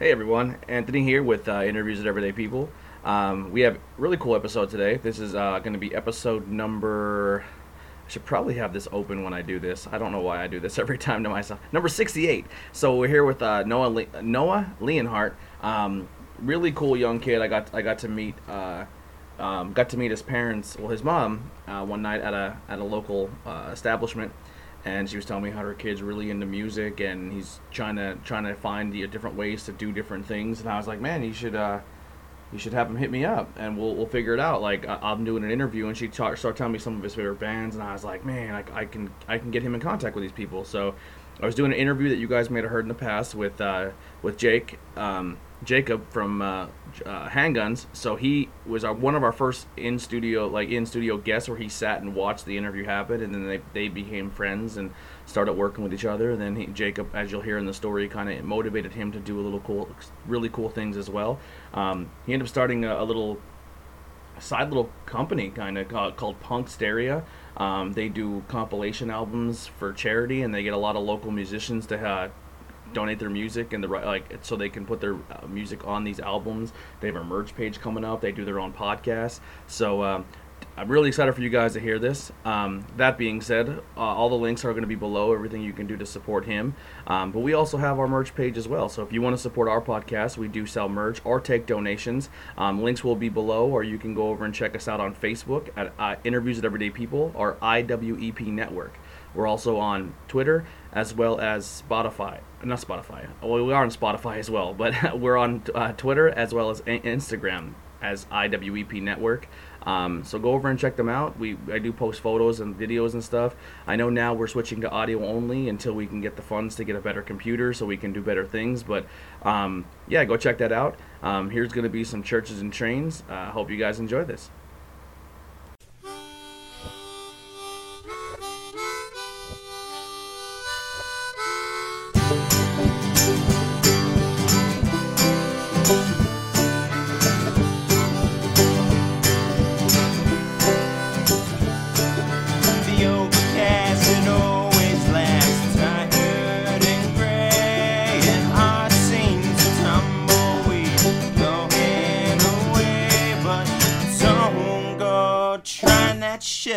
Hey everyone, Anthony here with uh, Interviews with Everyday People. Um, we have really cool episode today. This is uh, going to be episode number. I should probably have this open when I do this. I don't know why I do this every time to myself. Number 68. So we're here with uh, Noah Le- Noah Leonhardt. Um, really cool young kid. I got I got to meet uh, um, got to meet his parents, well his mom, uh, one night at a at a local uh, establishment and she was telling me how her kid's really into music and he's trying to trying to find the different ways to do different things. And I was like man you should uh you should have him hit me up and we'll, we'll figure it out. Like I, I'm doing an interview and she ta- started telling me some of his favorite bands and I was like man I, I can I can get him in contact with these people. So I was doing an interview that you guys may have heard in the past with uh, with Jake um, Jacob from uh, uh, Handguns. So he was our, one of our first in studio like in studio guests where he sat and watched the interview happen, and then they, they became friends and started working with each other. And then he, Jacob, as you'll hear in the story, kind of motivated him to do a little cool, really cool things as well. Um, he ended up starting a, a little side little company kind of called, called Punkstyria. Um, they do compilation albums for charity, and they get a lot of local musicians to uh, donate their music and the like so they can put their uh, music on these albums. They have a merch page coming up. They do their own podcast. So um, I'm really excited for you guys to hear this. Um, that being said, uh, all the links are going to be below. Everything you can do to support him. Um, but we also have our merch page as well. So if you want to support our podcast, we do sell merch or take donations. Um, links will be below, or you can go over and check us out on Facebook at uh, Interviews with Everyday People or IWEP Network. We're also on Twitter as well as Spotify. Not Spotify. Well, we are on Spotify as well, but we're on uh, Twitter as well as Instagram as IWEP Network. Um, so go over and check them out. We I do post photos and videos and stuff. I know now we're switching to audio only until we can get the funds to get a better computer so we can do better things. But um, yeah, go check that out. Um, here's going to be some churches and trains. I uh, hope you guys enjoy this.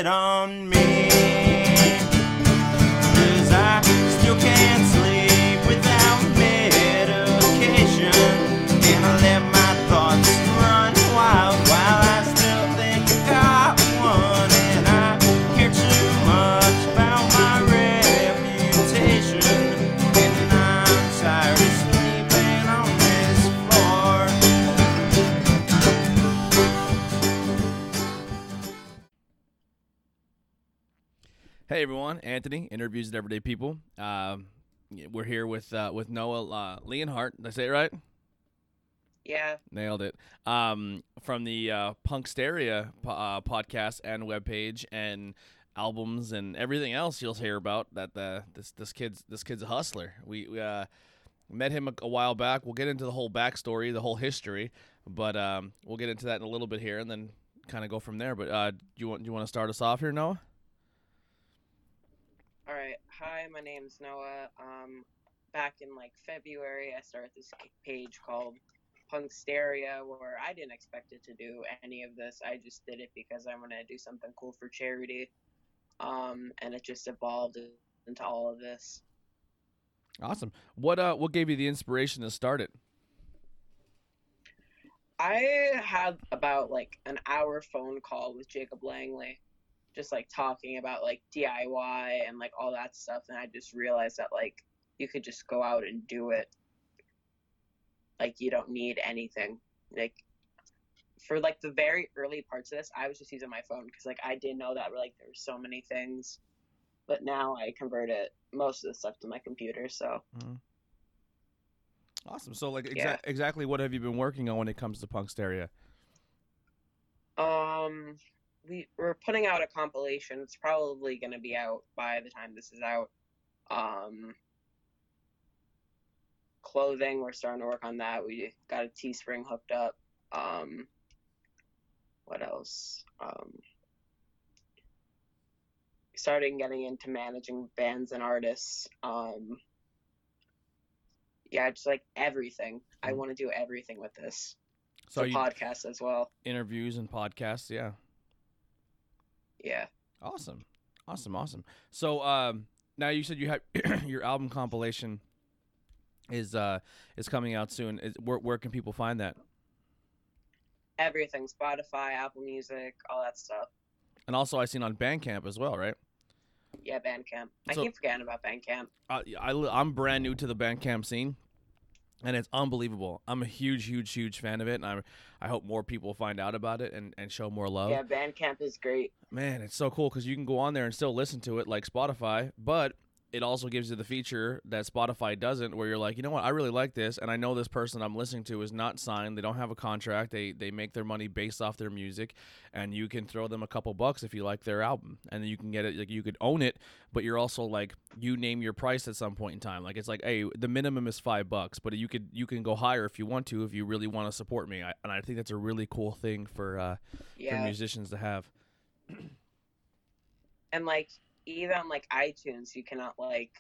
On me. Anthony, interviews with everyday people. Uh, we're here with uh, with Noah uh, Leonhardt. Did I say it right? Yeah. Nailed it. Um, from the uh, Punkstyria po- uh, podcast and webpage and albums and everything else you'll hear about. That the this this kid's this kid's a hustler. We, we uh, met him a, a while back. We'll get into the whole backstory, the whole history, but um, we'll get into that in a little bit here and then kind of go from there. But uh, do you want do you want to start us off here, Noah? All right. Hi, my name's Noah. Um, back in like February, I started this page called Punkstyria, where I didn't expect it to do any of this. I just did it because I wanted to do something cool for charity. Um, and it just evolved into all of this. Awesome. What uh what gave you the inspiration to start it? I had about like an hour phone call with Jacob Langley, just like talking about like DIY and like all that stuff, and I just realized that like you could just go out and do it. Like you don't need anything. Like for like the very early parts of this, I was just using my phone because like I didn't know that like there were so many things, but now I convert it most of the stuff to my computer. So Awesome. So like exa- Yeah. exactly what have you been working on when it comes to Punkstyria? Um, we we're putting out a compilation. It's probably gonna be out by the time this is out. Um, clothing, we're starting to work on that. We got a Teespring hooked up. Um, what else? Um, starting getting into managing bands and artists. Um, yeah, just like everything. I Mhm. want to do everything with this. So the you podcast as well. interviews and podcasts, yeah. Yeah. Awesome, awesome, awesome. So um, now you said you have your album compilation is uh is coming out soon. Is, where where can people find that? Everything. Spotify, Apple Music, all that stuff. And also, I seen on Bandcamp as well, right? Yeah, Bandcamp. I keep forgetting about Bandcamp. Uh, I, I'm brand new to the Bandcamp scene, and it's unbelievable. I'm a huge, huge, huge fan of it, and I I hope more people find out about it and, and show more love. Yeah, Bandcamp is great. Man, it's so cool because you can go on there and still listen to it like Spotify, but it also gives you the feature that Spotify doesn't, where you're like, you know what, I really like this, and I know this person I'm listening to is not signed. They don't have a contract. They they make their money based off their music, and you can throw them a couple bucks if you like their album, and then you can get it. Like you could own it, but you're also like you name your price at some point in time. Like it's like, hey, the minimum is five bucks, but you could you can go higher if you want to, if you really want to support me. I, and I think that's a really cool thing for uh, for musicians to have. and like even on like iTunes, you cannot like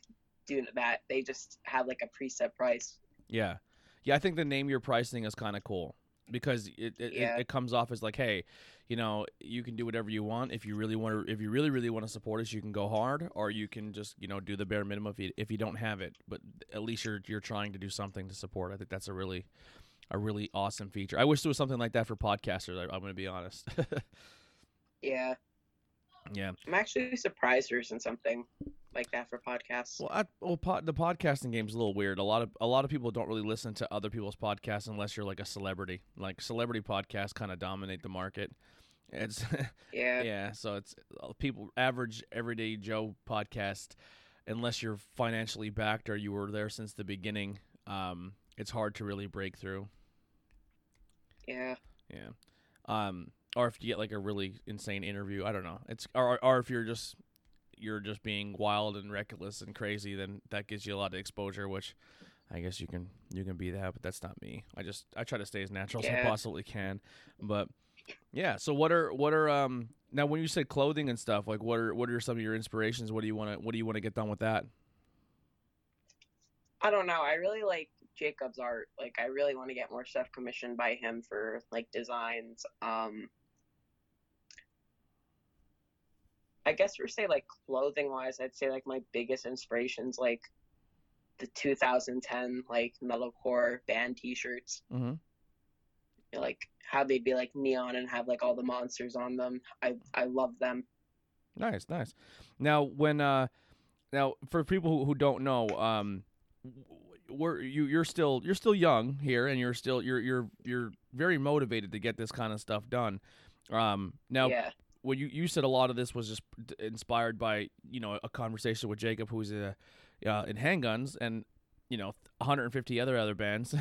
do that. They just have like a preset price. Yeah, yeah. I think the name your price thing is kind of cool because it it, Yeah. it it comes off as like, hey, you know, you can do whatever you want if you really want to. If you really really want to support us, you can go hard, or you can just you know do the bare minimum if you if you don't have it. But at least you're you're trying to do something to support. I think that's a really a really awesome feature. I wish there was something like that for podcasters. I, I'm going to be honest. Yeah. Yeah. I'm actually surprised there isn't something like that for podcasts. Well, I, well, pod, the podcasting game's a little weird. A lot of a lot of people don't really listen to other people's podcasts unless you're like a celebrity. Like celebrity podcasts kind of dominate the market. It's yeah. yeah, so it's uh, people average everyday Joe podcast. Unless you're financially backed or you were there since the beginning, um, it's hard to really break through. Yeah. Yeah. Um, or if you get like a really insane interview, I don't know. It's or or if you're just you're just being wild and reckless and crazy, then that gives you a lot of exposure, which I guess you can you can be that, but that's not me. I just I try to stay as natural as I possibly can. But yeah, so what are what are um now when you said clothing and stuff, like what are what are some of your inspirations? What do you want to what do you want to get done with that? I don't know. I really like Jacob's art. Like I really want to get more stuff commissioned by him for like designs. Um I guess for say like clothing wise, I'd say like my biggest inspirations like the 2010 like metalcore band t-shirts. Mm-hmm. Like how they'd be like neon and have like all the monsters on them. I I love them. Nice, nice. Now, when uh, now for people who, who don't know, um, we're you you're still you're still young here, and you're still you're you're you're very motivated to get this kind of stuff done. Um, now, yeah. Well, you you said a lot of this was just inspired by you know a conversation with Jacob, who's uh, uh, in handguns, and you know 150 other other bands.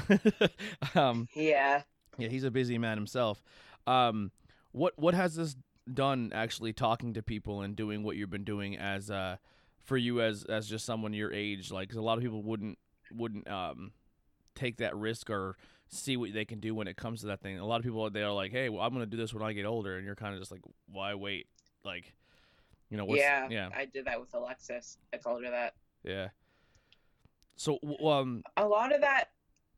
um, Yeah. yeah, he's a busy man himself. Um, what what has this done actually talking to people and doing what you've been doing as uh for you as as just someone your age? Like 'cause a lot of people wouldn't wouldn't um take that risk or see what they can do when it comes to that thing. A lot of people they're like, "Hey, well, I'm going to do this when I get older," and you're kind of just like, "Why wait?" Like, you know, what's, yeah. yeah, I did that with Alexis. I told her that. yeah. So, um, a lot of that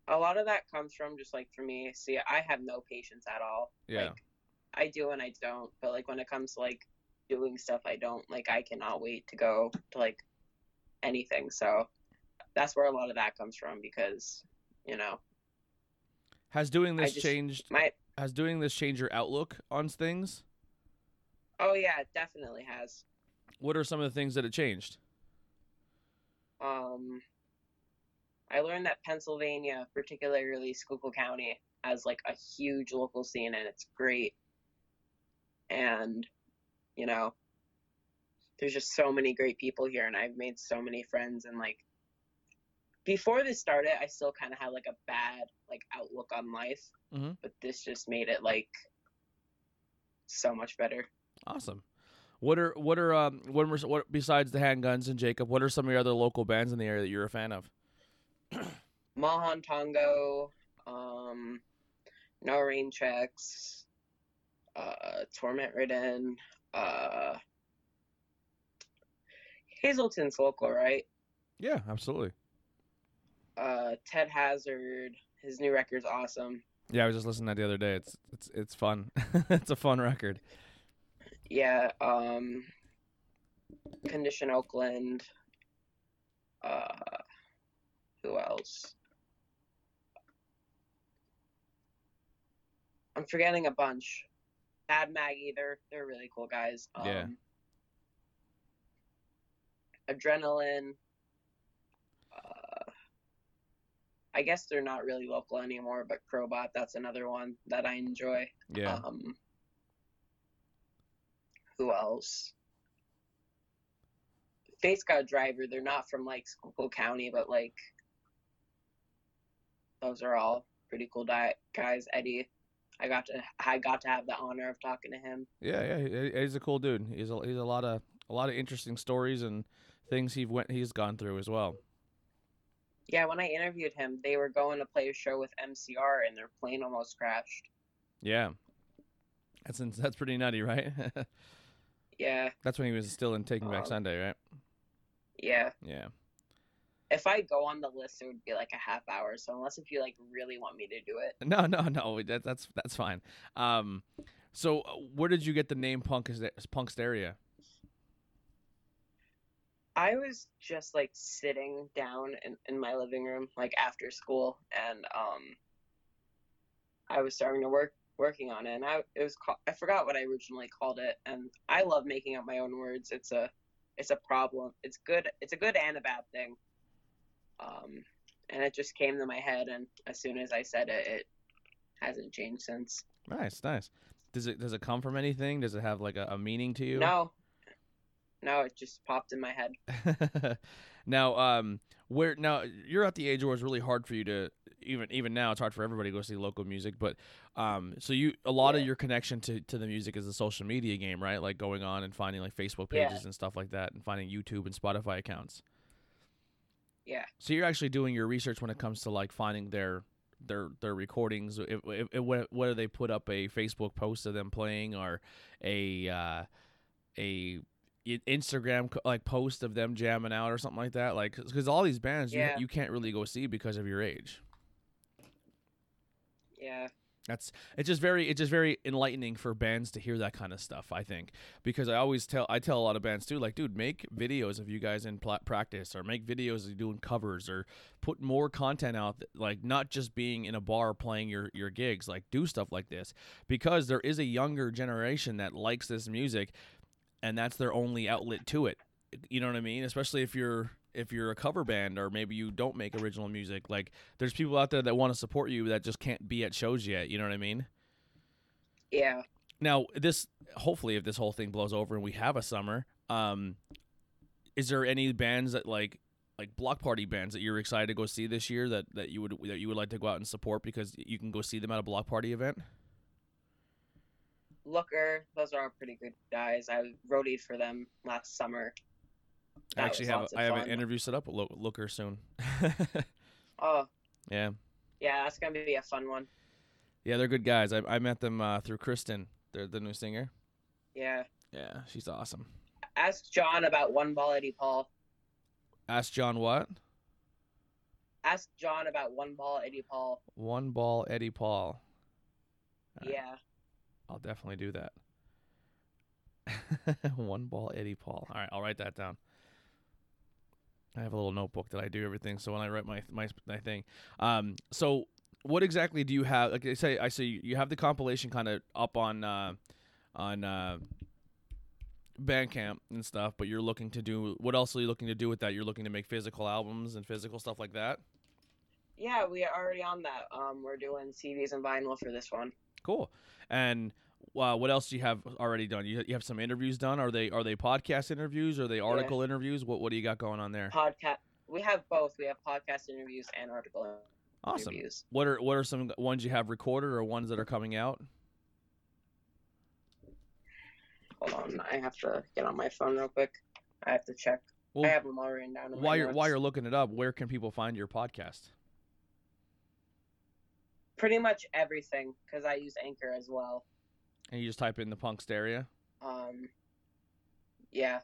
a lot of that comes from just like for me see i have no patience at all yeah, like i do and i don't but like when it comes to like doing stuff i don't like i cannot wait to go to like anything so that's where a lot of that comes from because you know has doing this just- changed? my Has doing this changed your outlook on things? oh yeah it definitely has What are some of the things that it changed? um i learned that pennsylvania particularly schuylkill county has like a huge local scene and it's great and you know there's just so many great people here and i've made so many friends and like before this started i still kind of had like a bad like outlook on life Mhm. but this just made it like so much better Awesome. What are what are um what, are, what besides the handguns and Jacob? What are some of your other local bands in the area that you're a fan of? Mahan Tongo, um, No Rain Checks, uh, Torment Ridden, uh, Hazleton's local, right? Yeah, absolutely. Uh, Ted Hazard, his new record's awesome. Yeah, I was just listening to that the other day. It's it's it's fun. it's a fun record. Yeah, um, Condition Oakland. Uh, who else? I'm forgetting a bunch. Bad Maggie, they're they're really cool guys. Um, Yeah. Adrenaline. Uh, I guess they're not really local anymore, but Crowbot, that's another one that I enjoy. Yeah. Um, who else? Face Driver. They're not from like Schuylkill County, but like those are all pretty cool di- guys. Eddie, I got to I got to have the honor of talking to him. Yeah, yeah, he- he's a cool dude. He's a, he's a lot of a lot of interesting stories and things he went he's gone through as well. Yeah, when I interviewed him, they were going to play a show with MCR, and their plane almost crashed. Yeah, that's that's pretty nutty, right? Yeah, that's when he was still in Taking Back Um, Sunday, right? yeah. Yeah, If I go on the list, it would be like a half hour. So unless if you like really want me to do it, no, no, no, that, that's that's fine. Um, so uh, where did you get the name Punk is Punkstyria? I was just like sitting down in, in my living room, like after school, and um, I was starting to work working on it, and I it was called, I forgot what I originally called it, and I love making up my own words. It's a it's a problem. It's good. It's a good and a bad thing. Um, and it just came to my head, and as soon as I said it, it hasn't changed since. Nice, nice. Does it does it come from anything? Does it have like a, a meaning to you? No, no, it just popped in my head. now, um, where now you're at the age where it's really hard for you to even even now it's hard for everybody to go see local music. But um, so you a lot of your connection to to the music is the social media game, right? Like going on and finding like Facebook Yeah. pages and stuff like that, and finding YouTube and Spotify accounts. Yeah. So you're actually doing your research when it comes to like finding their their their recordings. If, if, if, whether they put up a Facebook post of them playing or a uh, a Instagram like post of them jamming out or something like that. Like because all these bands you, Yeah. you can't really go see because of your age. Yeah, That's it's just very it's just very enlightening for bands to hear that kind of stuff. I think because I always tell I tell a lot of bands too, like dude, make videos of you guys in pla- practice or make videos of you doing covers or put more content out. that- Like not just being in a bar playing your your gigs. Like do stuff like this because there is a younger generation that likes this music, and that's their only outlet to it. You know what I mean? Especially if you're if you're a cover band or maybe you don't make original music. Like there's people out there that want to support you that just can't be at shows yet. You know what I mean? yeah. Now this hopefully if this whole thing blows over and we have a summer, um, is there any bands that like like block party bands that you're excited to go see this year that, that you would that you would like to go out and support because you can go see them at a block party event? Looker, those are all pretty good guys. I roadied for them last summer. I actually have lots of I have an interview set up with Looker soon. Oh, yeah. yeah, that's gonna be a fun one. Yeah, they're good guys. I, I met them uh, through Kristen, they're the new singer. Yeah. Yeah, she's awesome. Ask John about One Ball Eddie Paul. Ask John what? Ask John about One Ball Eddie Paul. One ball Eddie Paul. Alright. Yeah. I'll definitely do that. One ball Eddie Paul. All right, I'll write that down. I have a little notebook that I do everything. So when I write my my, my thing, um, so what exactly do you have? Like I say, I say you have the compilation kind of up on uh, on uh, Bandcamp and stuff, but you're looking to do what else are you looking to do with that? You're looking to make physical albums and physical stuff like that. Yeah, we are already on that. Um, we're doing CDs and vinyl for this one. Cool. And uh, what else do you have already done? You, you have some interviews done. Are they are they podcast interviews? Are they article interviews? What what do you got going on there? Podcast. We have both. We have podcast interviews and article Awesome. interviews. What are what are some ones you have recorded or ones that are coming out? Hold on, I have to get on my phone real quick. I have to check. Well, I have them all written down. In while you're notes. while you're looking it up, where can people find your podcast? Pretty much everything because I use Anchor as well. And you just type in the Punkstyria. Um, yeah,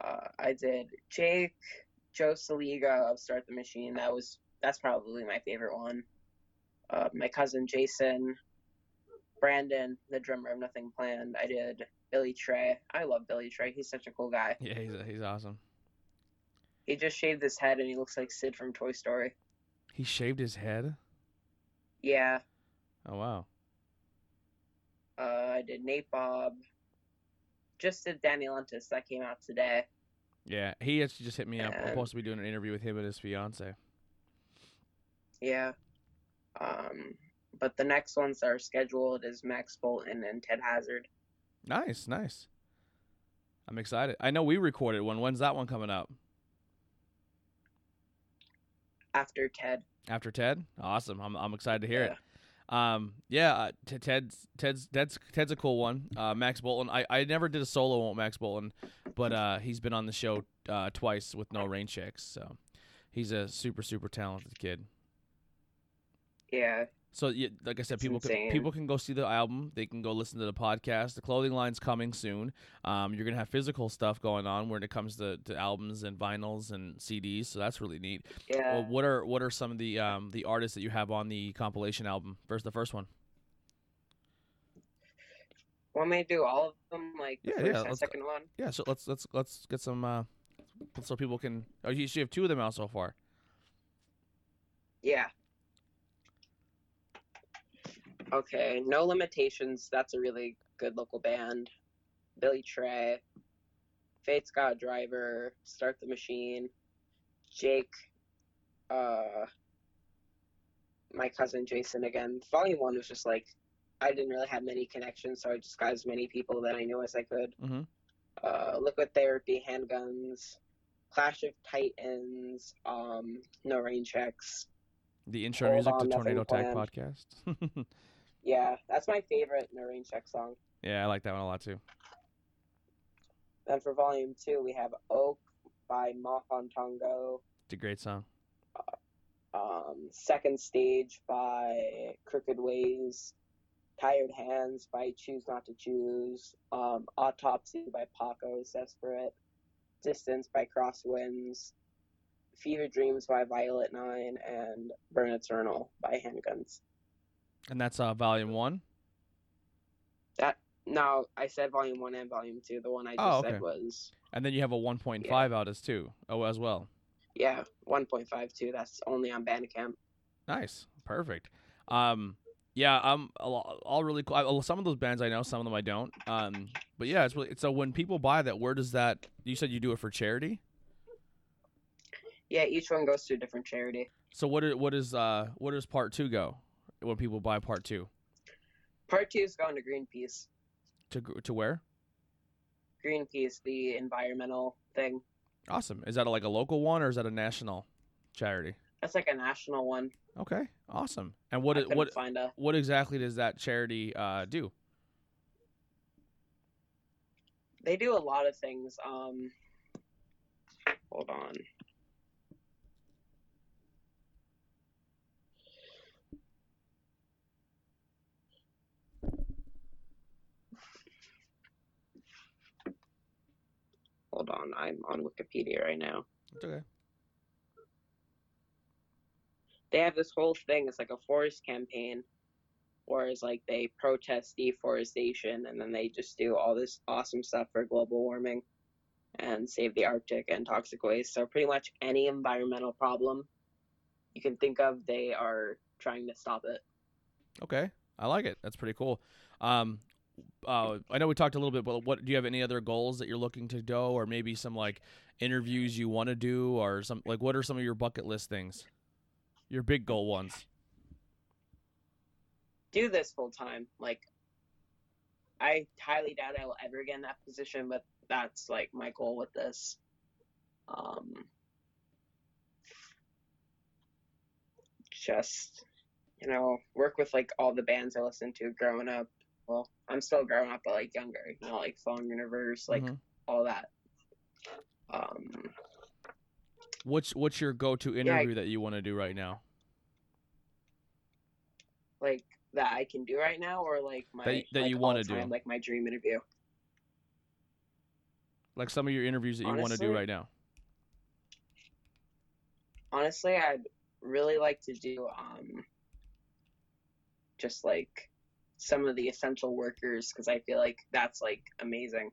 uh, I did Jake Joe Saliga of Start the Machine. That was that's probably my favorite one. Uh, my cousin Jason, Brandon, the drummer of Nothing Planned. I did Billy Trey. I love Billy Trey. He's such a cool guy. Yeah, he's he's awesome. He just shaved his head and he looks like Sid from Toy Story. He shaved his head. Yeah. Oh wow. Uh, I did Nate Bob. Just did Danny Lentis. That came out today. Yeah, he actually just hit me up. I'm supposed to be doing an interview with him and his fiance. Yeah. Um, but the next ones that are scheduled is Max Bolton and Ted Hazard. Nice, nice. I'm excited. I know we recorded one. When's that one coming up? After Ted. After Ted? Awesome. I'm I'm excited to hear Yeah. it. Um, yeah, uh, T- Ted's Ted's Ted's Ted's a cool one. Uh, Max Bolton. I, I never did a solo with Max Bolton, but uh, he's been on the show uh, twice with no rain checks. So he's a super super talented kid. Yeah. So yeah, like I said, people can, people can go see the album. They can go listen to the podcast. The clothing line's coming soon. Um, you're gonna have physical stuff going on when it comes to, to albums and vinyls and CDs. So that's really neat. Yeah. Well, what are what are some of the um, the artists that you have on the compilation album? First, the first one. Want me to do all of them, like the Yeah, first yeah, let's- second one? Yeah. So let's let's let's get some uh, so people can. Oh, you, you have two of them out so far. Yeah. Okay, No Limitations. That's a really good local band. Billy Trey, Fate's God Driver, Start the Machine, Jake, uh, my cousin Jason again. Volume one was just like I didn't really have many connections, so I just got as many people that I knew as I could. Mm-hmm. Uh, Liquid Therapy, Handguns, Clash of Titans, um, No Rain Checks. The intro Hold music to on, Tornado Tag. Podcast. Yeah, that's my favorite No Rain Check song. yeah, I like that one a lot too. Then for volume two, we have Oak by Mahan Tongo, It's a great song. um, Second Stage by Crooked Ways, Tired Hands by Choose Not to Choose, um, Autopsy by Paco Desperate, Distance by Crosswinds, Fever Dreams by Violet Nine, and Burn Eternal by Handguns. And that's uh, volume one. That no, I said volume one and volume two. The one I just Oh, okay. said was And then you have a 1.5 out as too. Oh, as well. yeah, one point five two. That's only on Bandcamp. Nice, perfect. Um, yeah, I'm all, all really cool. Some of those bands I know, some of them I don't. Um, but yeah, it's really so when people buy that, where does that? You said you do it for charity. Yeah, each one goes to a different charity. So what? What is? uh? What does part two go? When people buy part two Part two is going to Greenpeace. to gr- to where? Greenpeace, the environmental thing. Awesome. Is that like a local one or is that a national charity? That's like a national one. Okay, awesome. And what I what a. what exactly does that charity uh do? They do a lot of things. Um, hold on. Hold on, I'm on Wikipedia right now. It's okay. they have this whole thing. It's like a forest campaign, whereas like they protest deforestation, and then they just do all this awesome stuff for global warming and save the Arctic and toxic waste. So pretty much any environmental problem you can think of, they are trying to stop it. Okay, I like it. That's pretty cool. Um, uh, I know we talked a little bit, but what do you have any other goals that you're looking to do, or maybe some like interviews you want to do, or some like what are some of your bucket list things, your big goal ones? Do this full time. Like, I highly doubt I will ever get in that position, but that's like my goal with this. Um, just you know, work with like all the bands I listened to growing up. Well, I'm still growing up, but like younger, you know, like Phone Universe, like Mhm. all that. Um, What's what's your go-to I- interview that you want to do right now? like that I can do right now, or like my That- that like, you wanna do. like my dream interview. Like some of your interviews that you want to do right now. honestly, I'd really like to do um just like some of the essential workers because I feel like that's like amazing.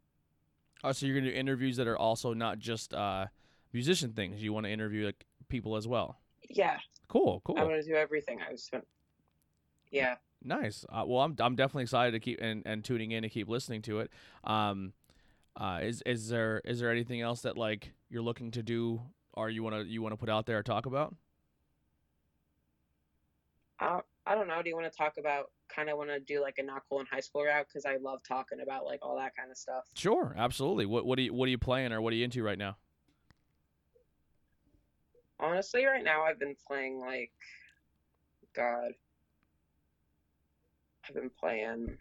Oh, so you're gonna do interviews that are also not just uh, musician things. You want to interview like, people as well. Yeah, Cool, cool, I want to do everything. I was. Yeah, nice. Uh, well, I'm I'm definitely excited to keep and, and tuning in to keep listening to it. Um, uh, is is there is there anything else that like you're looking to do or you wanna you wanna put out there or talk about? I I don't know. Do you want to talk about? Kind of want to do like a not cool in high school route because I love talking about like all that kind of stuff. Sure, absolutely. What what are you what are you playing or what are you into right now? Honestly, right now I've been playing like, God, I've been playing.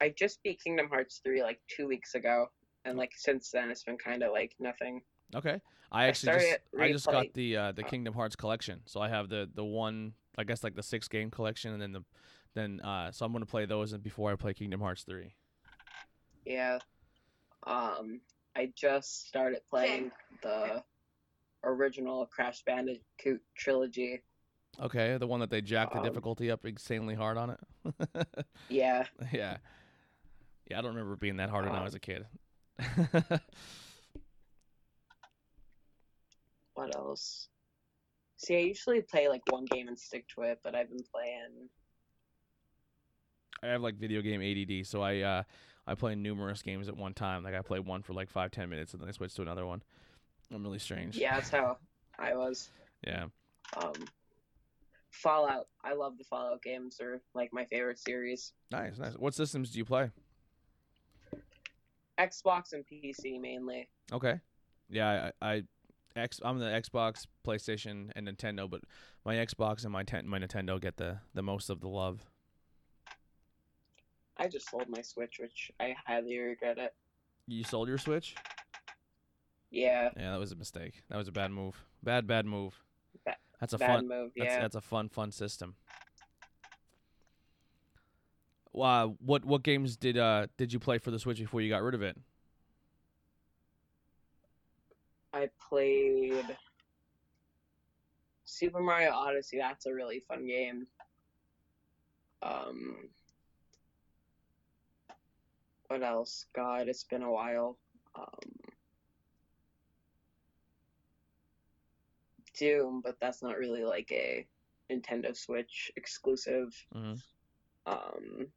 I just beat Kingdom Hearts three like two weeks ago, and like since then it's been kind of like nothing. Okay, I actually just started I just got the uh, the uh, Kingdom Hearts collection, so I have the the one I guess like the six game collection, and then the then uh, so I'm gonna play those before I play Kingdom Hearts three. Yeah. Um, I just started playing the original Crash Bandicoot trilogy. Okay, the one that they jacked the Um, difficulty up insanely hard on it. Yeah. yeah, yeah. I don't remember being that hard when I Um, was a kid. What else? See, I usually play like one game and stick to it, but I've been playing. I have like video game ADD, so I uh, I play numerous games at one time. Like I play one for like five ten minutes, and then I switch to another one. I'm really strange. Yeah, that's how I was. Yeah. Um, Fallout. I love the Fallout games. They're like my favorite series. Nice, nice. What systems do you play? Xbox and PC mainly. Okay. Yeah, I, I X I'm the Xbox, PlayStation, and Nintendo, but my Xbox and my ten, my Nintendo get the the most of the love. I just sold my Switch, which I highly regret it. You sold your Switch? Yeah, Yeah, that was a mistake. That was a bad move. Bad, bad move. Ba- That's a bad fun. move. That's, Yeah. that's a fun, fun system. Wow, what what games did uh did you play for the Switch before you got rid of it? I played Super Mario Odyssey. That's a really fun game. Um, what else? God, it's been a while. Um, Doom, but that's not really like a Nintendo Switch exclusive. hmm Um,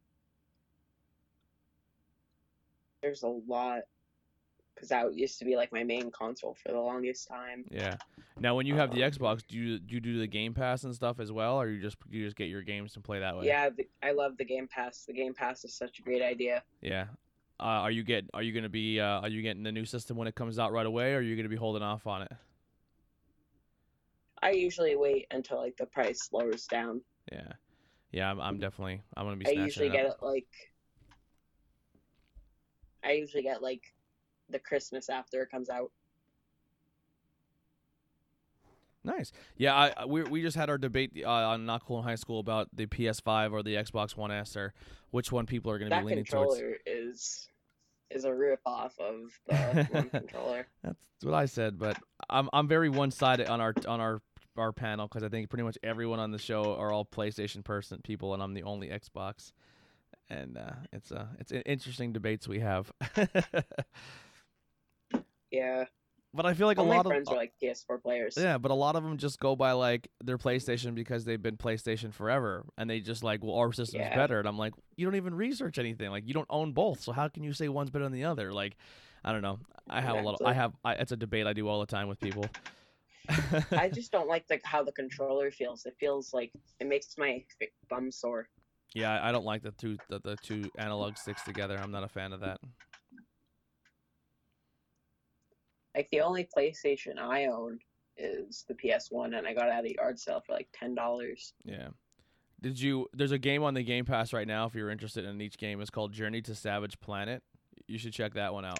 there's a lot because that used to be like my main console for the longest time. Yeah. Now, when you have the Um, Xbox, do you do you do the Game Pass and stuff as well, or you just you just get your games and play that way? Yeah, the, I love the Game Pass. The Game Pass is such a great idea. Yeah. Uh, are you get are you gonna be uh, are you getting the new system when it comes out right away, or are you gonna be holding off on it? I usually wait until like the price lowers down. Yeah. Yeah, I'm, I'm definitely I'm gonna be. I usually it get it like I usually get like the Christmas after it comes out. Nice. Yeah, I, we we just had our debate uh, on Not Cool in High School about the PS5 or the Xbox One S or which one people are gonna be leaning towards. controller is is a rip off of the one controller. That's what I said, but I'm I'm very one sided on our on our our panel because I think pretty much everyone on the show are all PlayStation person people, and I'm the only Xbox. And uh, it's uh it's interesting debates we have. Yeah, but I feel like all a my lot friends of are like PS4 players. yeah, but a lot of them just go by like their PlayStation because they've been PlayStation forever, and they just like, well, our system's Yeah. better, and I'm like, you don't even research anything, like you don't own both, so how can you say one's better than the other? Like, I don't know. I have a lot. Of, I have. I, it's a debate I do all the time with people. I just don't like the how the controller feels. It feels like it makes my bum sore. Yeah, I don't like the two the, the two analog sticks together. I'm not a fan of that. Like the only PlayStation I own is the PS1, and I got it at a yard sale for like ten dollars. Yeah. Did you? There's a game on the Game Pass right now. If you're interested in each game, it's called Journey to Savage Planet. You should check that one out.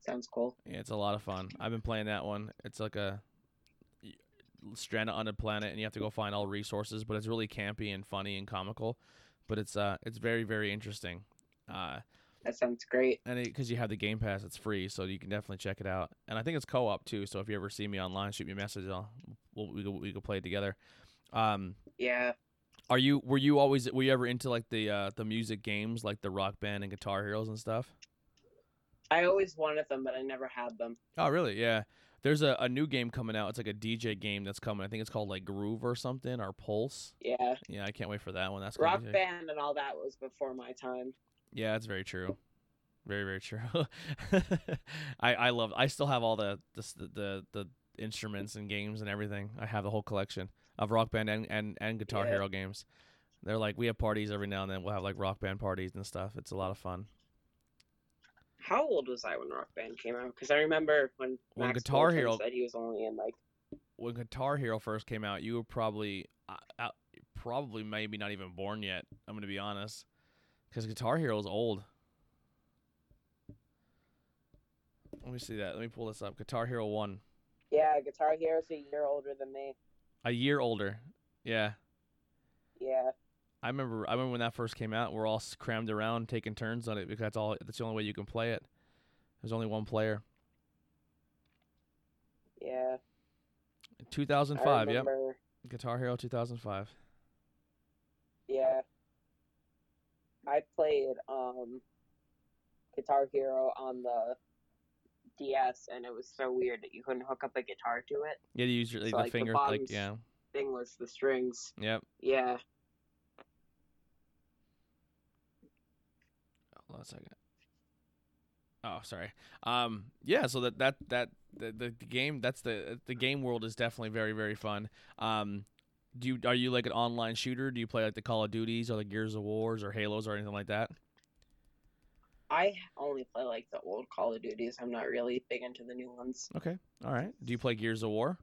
Sounds cool. Yeah, it's a lot of fun. I've been playing that one. It's like a stranded on a planet, and you have to go find all resources. But it's really campy and funny and comical. But it's uh, it's very very interesting. Uh, That sounds great. and because you have the Game Pass, it's free, so you can definitely check it out. And I think it's co-op too. So if you ever see me online, shoot me a message. I'll we'll, we we can play it together. Um, Yeah. are you were you always were you ever into like the uh, the music games like the Rock Band and Guitar Heroes and stuff? I always wanted them, but I never had them. Oh, really? Yeah. There's a, a new game coming out. It's like a DJ game that's coming. I think it's called like Groove or something or Pulse. Yeah. Yeah, I can't wait for that one. That's Rock band and all that was before my time. Yeah, that's very true. Very very true. I I love. I still have all the the the the instruments and games and everything. I have the whole collection of Rock Band and and, and Guitar Yeah. Hero games. They're like we have parties every now and then. We'll have like Rock Band parties and stuff. It's a lot of fun. How old was I when Rock Band came out? Because I remember when When Max Guitar Bolton Hero- said he was only in like When Guitar Hero first came out, you were probably uh, uh, probably maybe not even born yet. I'm gonna be honest, because Guitar Hero is old. Let me see that. Let me pull this up. Guitar Hero One, yeah, Guitar Hero Hero's a year older than me. a year older. Yeah. Yeah, I remember. I remember when that first came out. We're all crammed around taking turns on it because that's all. That's the only way you can play it. There's only one player. yeah. 2005. Yep. Guitar Hero 2005. Yeah. I played um Guitar Hero on the DS and it was so weird that you couldn't hook up a guitar to it. Yeah, you use your So, the like, the finger. like yeah. Thing was the strings. Yep. Yeah. Hold on a second. Oh, sorry. Um, yeah. So that that that the, the, the game that's the the game world is definitely very very fun. Um, do you are you like an online shooter? Do you play like the Call of Duties or the Gears of Wars or Halos or anything like that? I only play like the old Call of Duties. I'm not really big into the new ones. Okay. All right. Do you play Gears of War?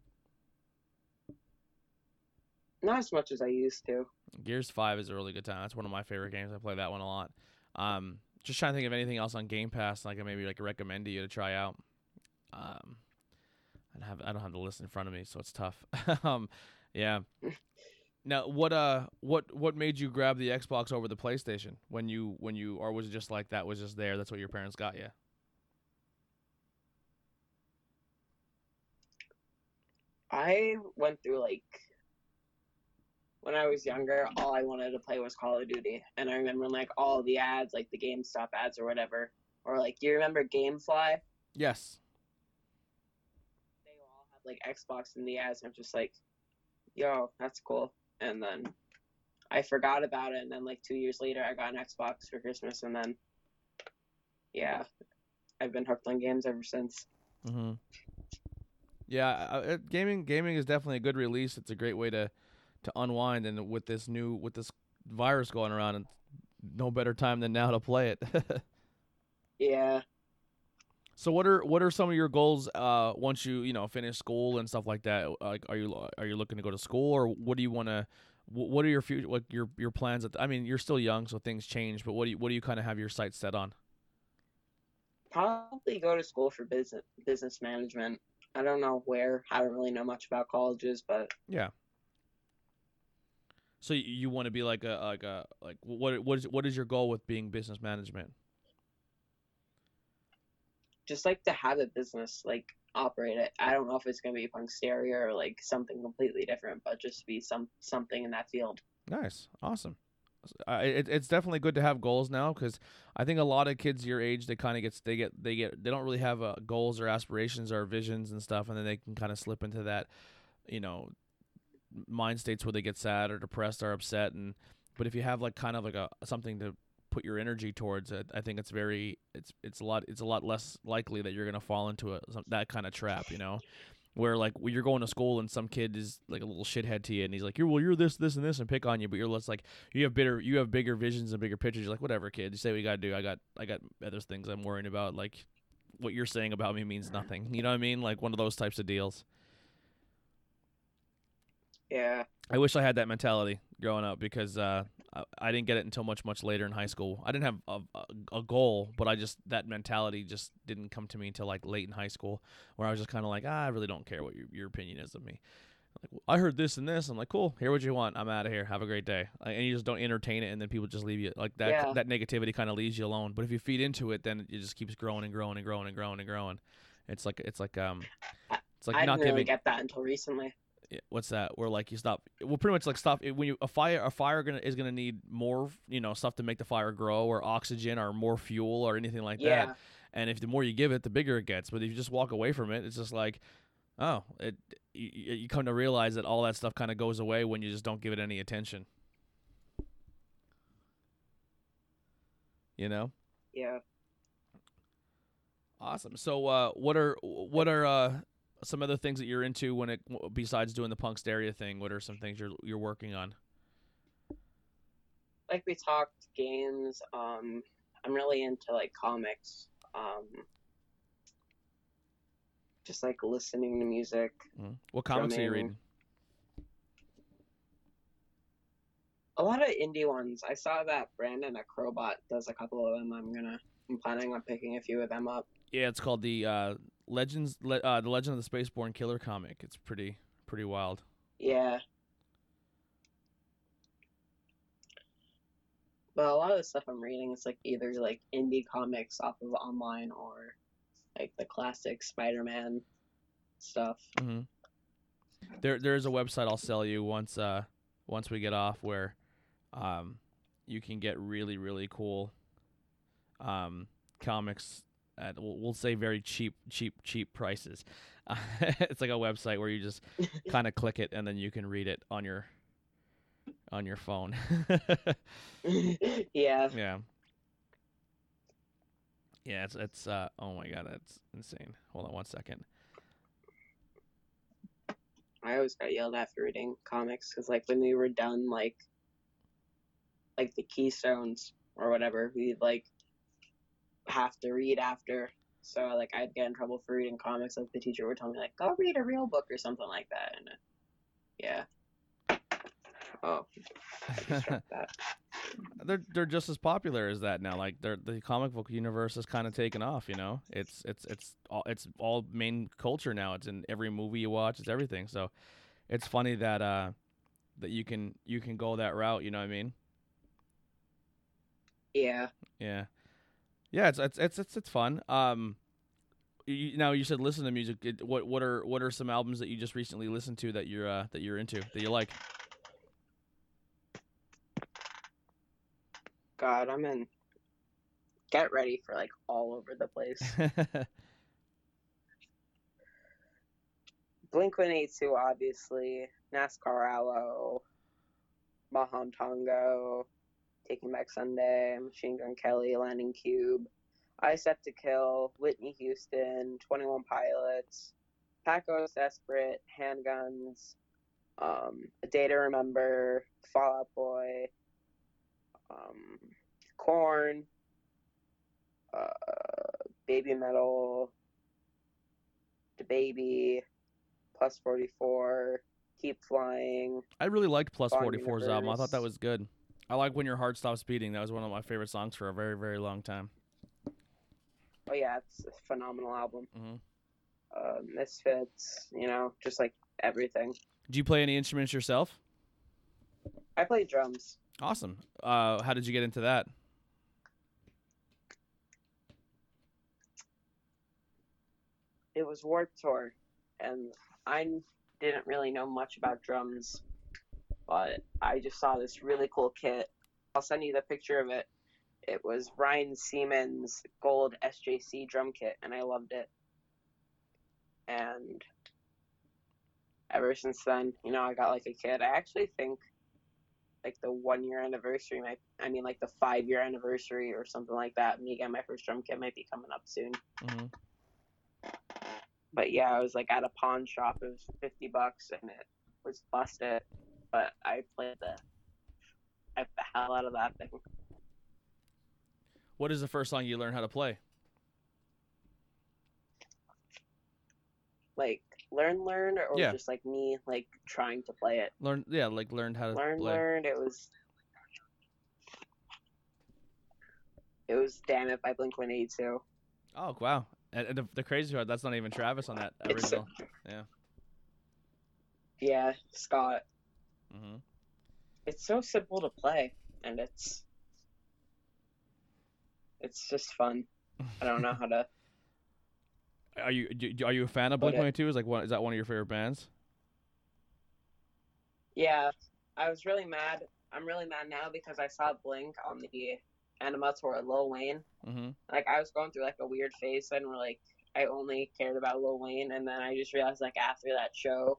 Not as much as I used to. Gears Five is a really good time. That's one of my favorite games. I play that one a lot. Um, just trying to think of anything else on Game Pass like I maybe like recommend to you to try out. Um, I don't have I don't have the list in front of me, so it's tough. um, yeah. Now, what uh, what what made you grab the Xbox over the PlayStation when you when you or was it just like that was just there? That's what your parents got you. I went through like when I was younger, all I wanted to play was Call of Duty, and I remember like all the ads, like the GameStop ads or whatever, or like do you remember GameFly? Yes. They all had like Xbox in the ads, and I'm just like, yo, that's cool. And then I forgot about it, and then like two years later, I got an Xbox for Christmas, and then yeah, I've been hooked on games ever since. Mm-hmm. Yeah, I- gaming gaming is definitely a good release. It's a great way to to unwind, and with this new with this virus going around, and no better time than now to play it. Yeah. So, what are what are some of your goals uh, once you you know finish school and stuff like that? Like, are you are you looking to go to school, or what do you want to? What are your future? What your your plans? At the, I mean, you're still young, so things change. But what do you what do you kind of have your sights set on? Probably go to school for business business management. I don't know where. I don't really know much about colleges, but Yeah. So you, you want to be like a like a like what what is what is your goal with being business management? Just like to have a business like operate it. I don't know if it's gonna be Punkstyria or like something completely different, but just be some something in that field. Nice, awesome. Uh, it, it's definitely good to have goals now because I think a lot of kids your age they kind of get they get they get they don't really have uh, goals or aspirations or visions and stuff, and then they can kind of slip into that, you know, mind states where they get sad or depressed or upset. And but if you have like kind of like a something to put your energy towards it, I think it's very it's it's a lot it's a lot less likely that you're gonna fall into a some, that kind of trap, you know. Where like you're going to school and some kid is like a little shithead to you and he's like you're well you're this this and this and pick on you but you're less like you have bigger you have bigger visions and bigger pictures. You're like whatever kid you say what you gotta do. I got I got other things I'm worrying about like what you're saying about me means nothing. You know what I mean? Like one of those types of deals. Yeah. I wish I had that mentality growing up because uh, I, I didn't get it until much much later in high school. I didn't have a, a, a goal, but I just that mentality just didn't come to me until like late in high school, where I was just kind of like, ah, I really don't care what your, your opinion is of me. like I heard this and this. I'm like, cool. Hear what you want. I'm out of here. Have a great day. Like, and you just don't entertain it, and then people just leave you. Like that. Yeah. That negativity kind of leaves you alone. But if you feed into it, then it just keeps growing and growing and growing and growing and growing. It's like it's like um, it's like I not didn't really giving. get that until recently. What's that? Where like you stop. Well, pretty much like stop when you a fire a fire gonna is gonna need more you know stuff to make the fire grow or oxygen or more fuel or anything like Yeah. that. And if the more you give it, the bigger it gets. But if you just walk away from it, it's just like, oh, it you, you come to realize that all that stuff kind of goes away when you just don't give it any attention. You know. Yeah. Awesome. So, uh, what are what are uh, some other things that you're into when it besides doing the Punkstyria thing? What are some things you're you're working on? Like we talked games. Um, I'm really into like comics. Um, just like listening to music. Mm. What comics are you reading? A lot of indie ones. I saw that Brandon at Crowbot does a couple of them. I'm gonna. I'm planning on picking a few of them up. Yeah, it's called the uh, Legends, Le- uh, the Legend of the Spaceborne Killer comic. It's pretty pretty wild. Yeah. But a lot of the stuff I'm reading is like either like indie comics off of online or like the classic Spider-Man stuff. hmm There there's a website I'll sell you once uh once we get off where um you can get really really cool um comics at we'll, we'll say very cheap cheap cheap prices. Uh, it's like a website where you just kind of click it and then you can read it on your on your phone. yeah. yeah. Yeah, it's it's uh oh my god, that's insane. Hold on one second. I always got yelled at for reading comics because like when we were done like like the keystones or whatever, we'd like have to read after. So like I'd get in trouble for reading comics. Like the teacher would tell me like, "Go read a real book" or something like that. And uh, yeah. Oh, I just dropped that. they're they're just as popular as that now. Like they're the comic book universe has kind of taken off. You know, it's it's it's all it's all main culture now. It's in every movie you watch. It's everything. So it's funny that uh that you can you can go that route. You know what I mean? Yeah. Yeah, yeah. It's it's it's it's, it's fun. Um, you, now you said listen to music. It, what what are what are some albums that you just recently listened to that you're uh, that you're into that you like? God, I'm in. Get ready for like all over the place. Blink 182, obviously. NASCAR Aloe. Maham Tongo. Taking Back Sunday. Machine Gun Kelly. Landing Cube. I Set to Kill. Whitney Houston. 21 Pilots. Pacos Desperate. Handguns. Um, A Day to Remember. Fall Out Boy. Um, Korn. Uh, Baby Metal. The Baby. Plus 44. Keep Flying. I really liked Plus Bond 44's album. I thought that was good. I like When Your Heart Stops Beating. That was one of my favorite songs for a very, very long time. Oh, yeah, it's a phenomenal album. Mm-hmm. Uh, Misfits, you know, just like everything. Do you play any instruments yourself? I play drums. Awesome. Uh, how did you get into that? It was Warped Tour, and I didn't really know much about drums, but I just saw this really cool kit. I'll send you the picture of it. It was Ryan Seaman gold SJC drum kit, and I loved it. And ever since then, you know, I got like a kit. I actually think like the one year anniversary might, I mean, like the five year anniversary or something like that. Me getting my first drum kit might be coming up soon. hmm But yeah, I was like at a pawn shop. It was fifty bucks, and it was busted. But I played the, I the hell out of that thing. What is the first song you learned how to play? Like learn, learn, or Yeah. just like me, like trying to play it. Learn, yeah, like learned how to Learn, play. learned. It was. It was "Damn It" by Blink One Eighty Two. Oh wow! And, and the, the crazy part, that's not even Travis on that original. Yeah. Yeah, Scott. Hmm It's so simple to play, and it's it's just fun. I don't know how to. Are you do- are you a fan of Blink Eighty Two? Is like one is that one of your favorite bands? Yeah, I was really mad. I'm really mad now because I saw Blink on the Anima tour with Lil Wayne. Mm-hmm. Like I was going through like a weird phase and like I only cared about Lil Wayne, and then I just realized like after that show,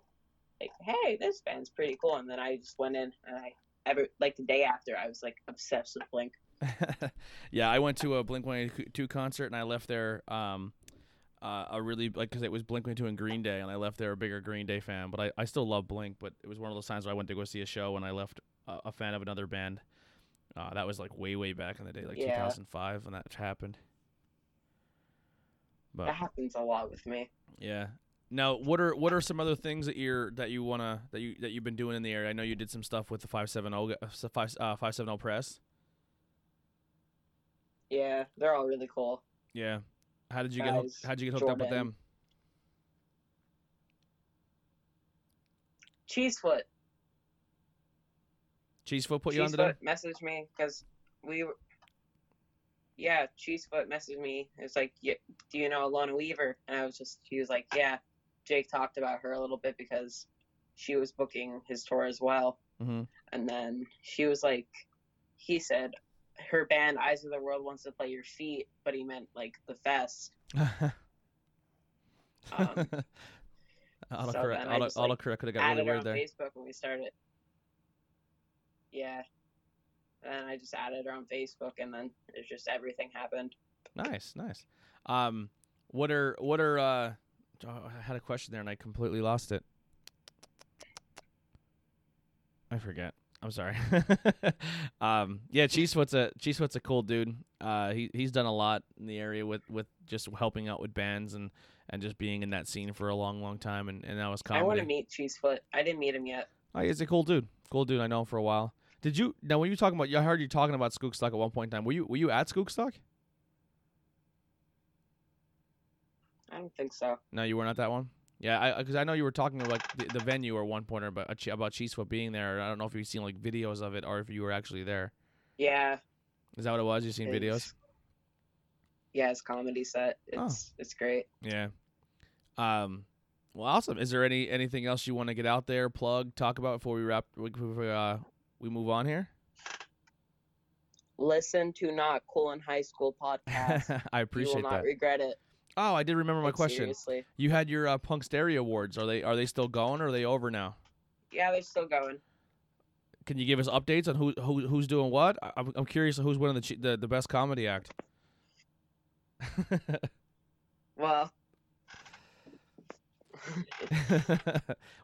like hey, this band's pretty cool, and then I just went in and I ever like the day after I was like obsessed with Blink. yeah, I went to a Blink One Eighty Two concert and I left there. Um, uh, a really like because it was Blink One Eighty Two and Green Day, and I left there a bigger Green Day fan. But I, I still love Blink. But it was one of those times where I went to go see a show and I left a, a fan of another band. Uh, that was like way way back in the day, like Yeah. 2005 when that happened. But That happens a lot with me. Yeah. Now, what are what are some other things that you're that you wanna that you that you've been doing in the area? I know you did some stuff with the five seven zero five uh, five seven zero press. Yeah, they're all really cool. Yeah. How did you get hooked, how did you get hooked up with them? Cheesefoot. Cheesefoot put you onto them. Cheesefoot messaged me because we were. Yeah, Cheesefoot messaged me. It's like, yeah, do you know Alona Weaver? And I was just, he was like, yeah. Jake talked about her a little bit because she was booking his tour as well. hmm And then she was like, he said her band Eyes of the World wants to play your feet, but he meant like the fest. Um, autocorrect, I auto, just, like, autocorrect could have got added really her weird on there. Facebook and we started. Yeah. And I just added her on Facebook and then it's just everything happened. Nice, nice. Um, what are what are uh? I had a question there and I completely lost it. I forget. I'm sorry. um, yeah, Cheesefoot's a Cheesefoot's a cool dude. Uh, he he's done a lot in the area with, with just helping out with bands and, and just being in that scene for a long, long time. And, and that was comedy. I want to meet Cheesefoot. I didn't meet him yet. Oh, he's a cool dude. Cool dude. I know him for a while. Did you now? When you talking about, I heard you talking about Skookstock at one point in time. Were you were you at Skookstock? I don't think so. No, you weren't at that one. Yeah, I because I know you were talking about like the, the venue or one point or about about Cheesefoot being there. I don't know if you've seen like videos of it or if you were actually there. Yeah. Is that what it was? You've seen videos? it's- Yeah, his comedy set. Oh. It's it's great. Yeah. Um. Well, awesome. Is there any anything else you want to get out there, plug, talk about before we wrap? Before we, uh, we move on here. Listen to Not Cool in High School podcast. I you will appreciate not that. regret it. Oh, I did remember my Like, question. Seriously. You had your uh, Punkstyria Awards. Are they are they still going or are they over now? Yeah, they're still going. Can you give us updates on who, who who's doing what? I'm I'm curious who's winning the the, the best comedy act. Well,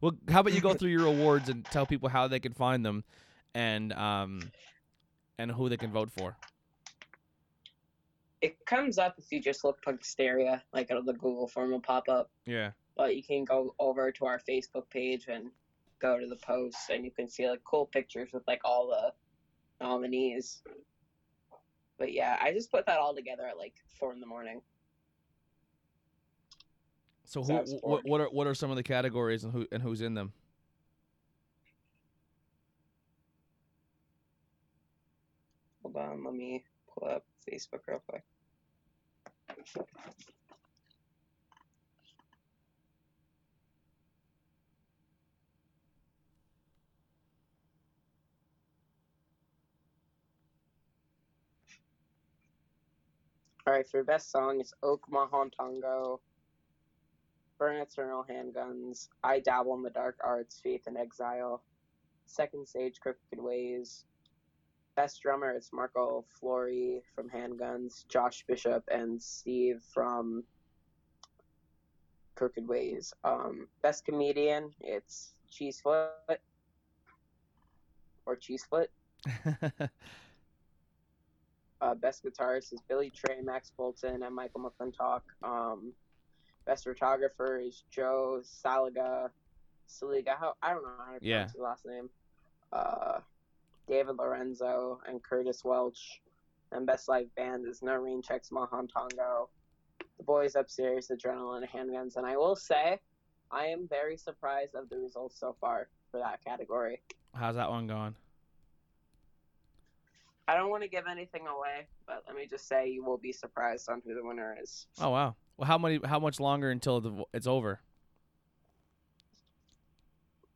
well, how about you go through your awards and tell people how they can find them, and um, and who they can vote for. It comes up if you just look Punkstyria, like the Google form will pop up. Yeah. But you can go over to our Facebook page and go to the posts, and you can see like cool pictures with like all the nominees. But yeah, I just put that all together at like four in the morning. So who what, what are what are some of the categories and who and who's in them? Hold on, let me pull up Facebook real quick. All right, for best song, it's Oak Mahontango, Burn Eternal Handguns, I Dabble in the Dark Arts, Faith in Exile, Second Stage, Crooked Ways, Best drummer, it's Marco Flori from Handguns, Josh Bishop, and Steve from Crooked Ways. Um, best comedian, it's Cheesefoot or Cheesefoot. Uh, best guitarist is Billy Trey, Max Bolton, and Michael McClintock. Um, best photographer is Joe Saliga. Saliga, how I don't know how to pronounce Yeah. his last name. Uh, David Lorenzo and Curtis Welch. And best live band is Noreen Checks Mahan Tongo. The boys upstairs, Adrenaline, Handguns. And I will say, I am very surprised of the results so far for that category. How's that one going? I don't want to give anything away, but let me just say you will be surprised on who the winner is. Oh wow. Well, how many? How much longer until the, it's over?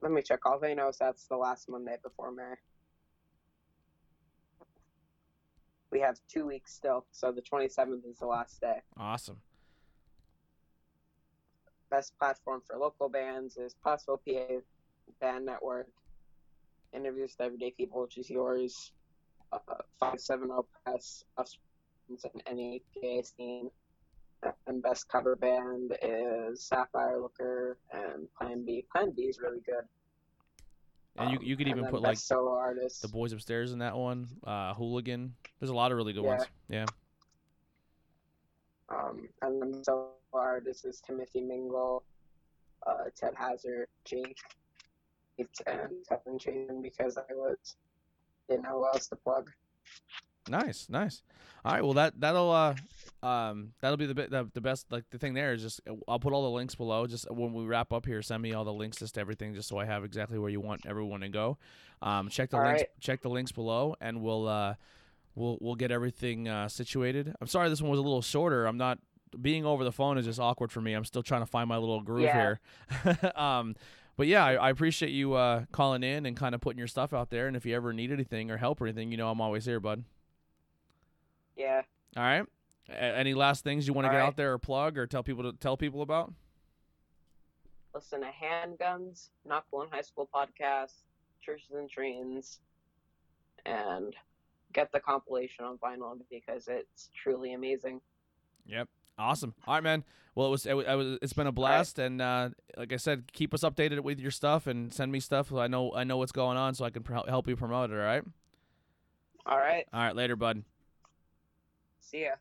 Let me check. All they know is that's the last Monday before May. We have two weeks still, so the 27th is the last day. Awesome. Best platform for local bands is Possible PA Band Network, Interviews with Everyday People, which is yours, uh, 570 Press, Offsprings, and any PA scene. And best cover band is Sapphire Looker and Plan B. Plan B is really good. And you Um, you could even put like solo artist. the boys upstairs in that one. Uh, Hooligan. There's a lot of really good Yeah. ones. Yeah. Um, and then solo artist is Timothy Mingle, uh, Ted Hazard, Jake, and Kevin Chasen because I was didn't know what else to plug. Nice, nice. All right, well that that'll uh um that'll be the bit the, the best like the thing there is just I'll put all the links below. Just when we wrap up here, send me all the links just to everything, just so I have exactly where you want everyone to go. Um, check the All links right. check the links below, and we'll uh we'll we'll get everything uh, situated. I'm sorry this one was a little shorter. I'm not being over the phone is just awkward for me. I'm still trying to find my little groove Yeah. here. um, but yeah, I, I appreciate you uh, calling in and kind of putting your stuff out there. And if you ever need anything or help or anything, you know I'm always here, bud. Yeah. All right. A- any last things you want to All get right. out there or plug or tell people to tell people about? Listen to Handguns, Knock One High School podcast, Churches and Trains, and get the compilation on vinyl because it's truly amazing. Yep. Awesome. All right, man. Well, it was it, was it's been a blast, and uh, like I said, keep us updated with your stuff and send me stuff. So I know I know what's going on, so I can pro- help you promote it. All right. All right. All right. Later, bud. See ya.